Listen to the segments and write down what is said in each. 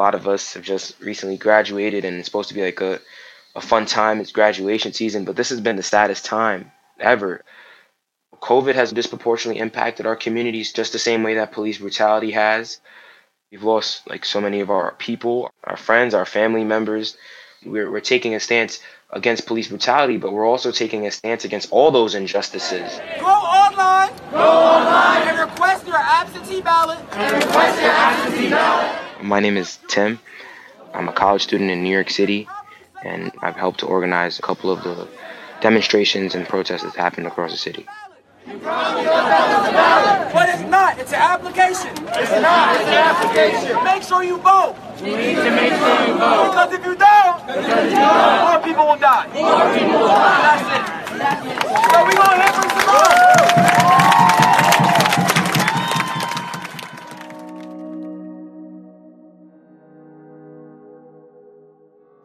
A lot of us have just recently graduated, and it's supposed to be like a, a fun time. It's graduation season, but this has been the saddest time ever. COVID has disproportionately impacted our communities just the same way that police brutality has. We've lost like so many of our people, our friends, our family members. We're, we're taking a stance against police brutality, but we're also taking a stance against all those injustices. Go online. Go online and request your absentee ballot. And request your absentee ballot. My name is Tim. I'm a college student in New York City, and I've helped to organize a couple of the demonstrations and protests that happened across the city. But it's not. It's an application. It's not. It's an application. Make sure you vote. You need to make sure you vote. Because if you don't, more people will die. More people will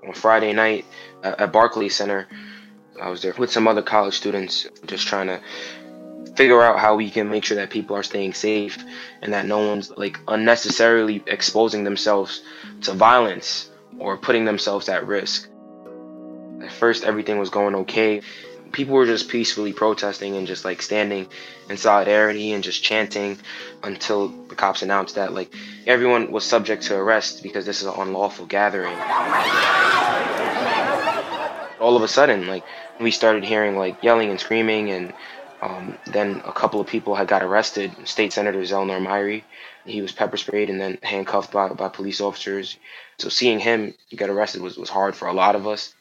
on Friday night uh, at Barclays Center. I was there with some other college students, just trying to figure out how we can make sure that people are staying safe and that no one's like unnecessarily exposing themselves to violence or putting themselves at risk. At first, everything was going okay. People were just peacefully protesting and just like standing in solidarity and just chanting until the cops announced that like everyone was subject to arrest because this is an unlawful gathering. All of a sudden, like we started hearing like yelling and screaming and um, then a couple of people had got arrested. State Senator Zellnor Myrie, he was pepper sprayed and then handcuffed by, by police officers. So seeing him get arrested was, was hard for a lot of us.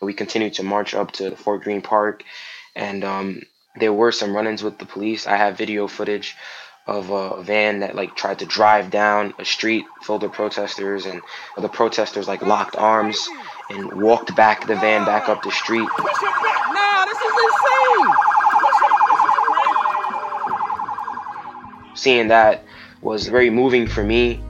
We continued to march up to Fort Greene Park, and um, there were some run-ins with the police. I have video footage of a van that like tried to drive down a street filled with protesters, and the protesters like locked arms and walked back the van back up the street. Now this is insane. Seeing that was very moving for me.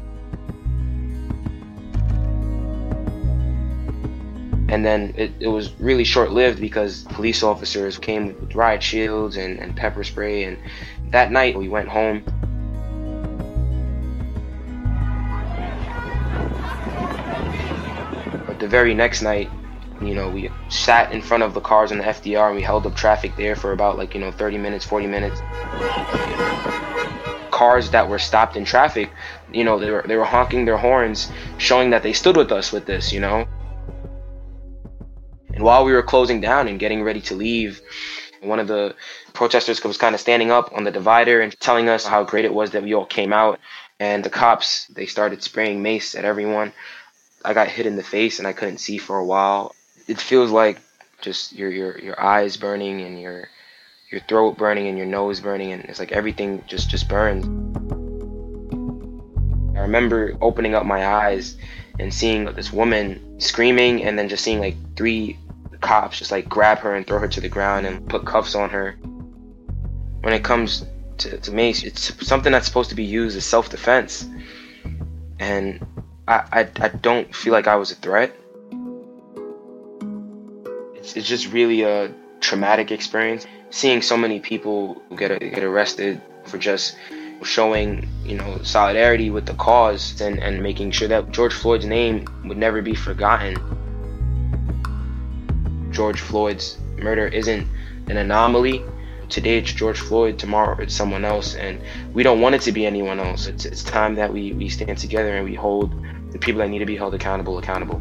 And then it, it was really short lived because police officers came with riot shields and, and pepper spray. And that night we went home. But the very next night, you know, we sat in front of the cars in the FDR and we held up traffic there for about like, you know, 30 minutes, 40 minutes cars that were stopped in traffic, you know, they were they were honking their horns, showing that they stood with us with this, you know. And while we were closing down and getting ready to leave, one of the protesters was kind of standing up on the divider and telling us how great it was that we all came out. And the cops, they started spraying mace at everyone. I got hit in the face and I couldn't see for a while. It feels like just your your your eyes burning and your your throat burning and your nose burning and it's like everything just just burns i remember opening up my eyes and seeing this woman screaming and then just seeing like three cops just like grab her and throw her to the ground and put cuffs on her. When it comes to, to mace it's something that's supposed to be used as self-defense. And I, I, I don't feel like i was a threat. It's, it's just really a traumatic experience. Seeing so many people get get arrested for just showing you know solidarity with the cause and, and making sure that George Floyd's name would never be forgotten. George Floyd's murder isn't an anomaly. Today it's George Floyd, tomorrow it's someone else, and we don't want it to be anyone else. It's, it's time that we, we stand together and we hold the people that need to be held accountable accountable.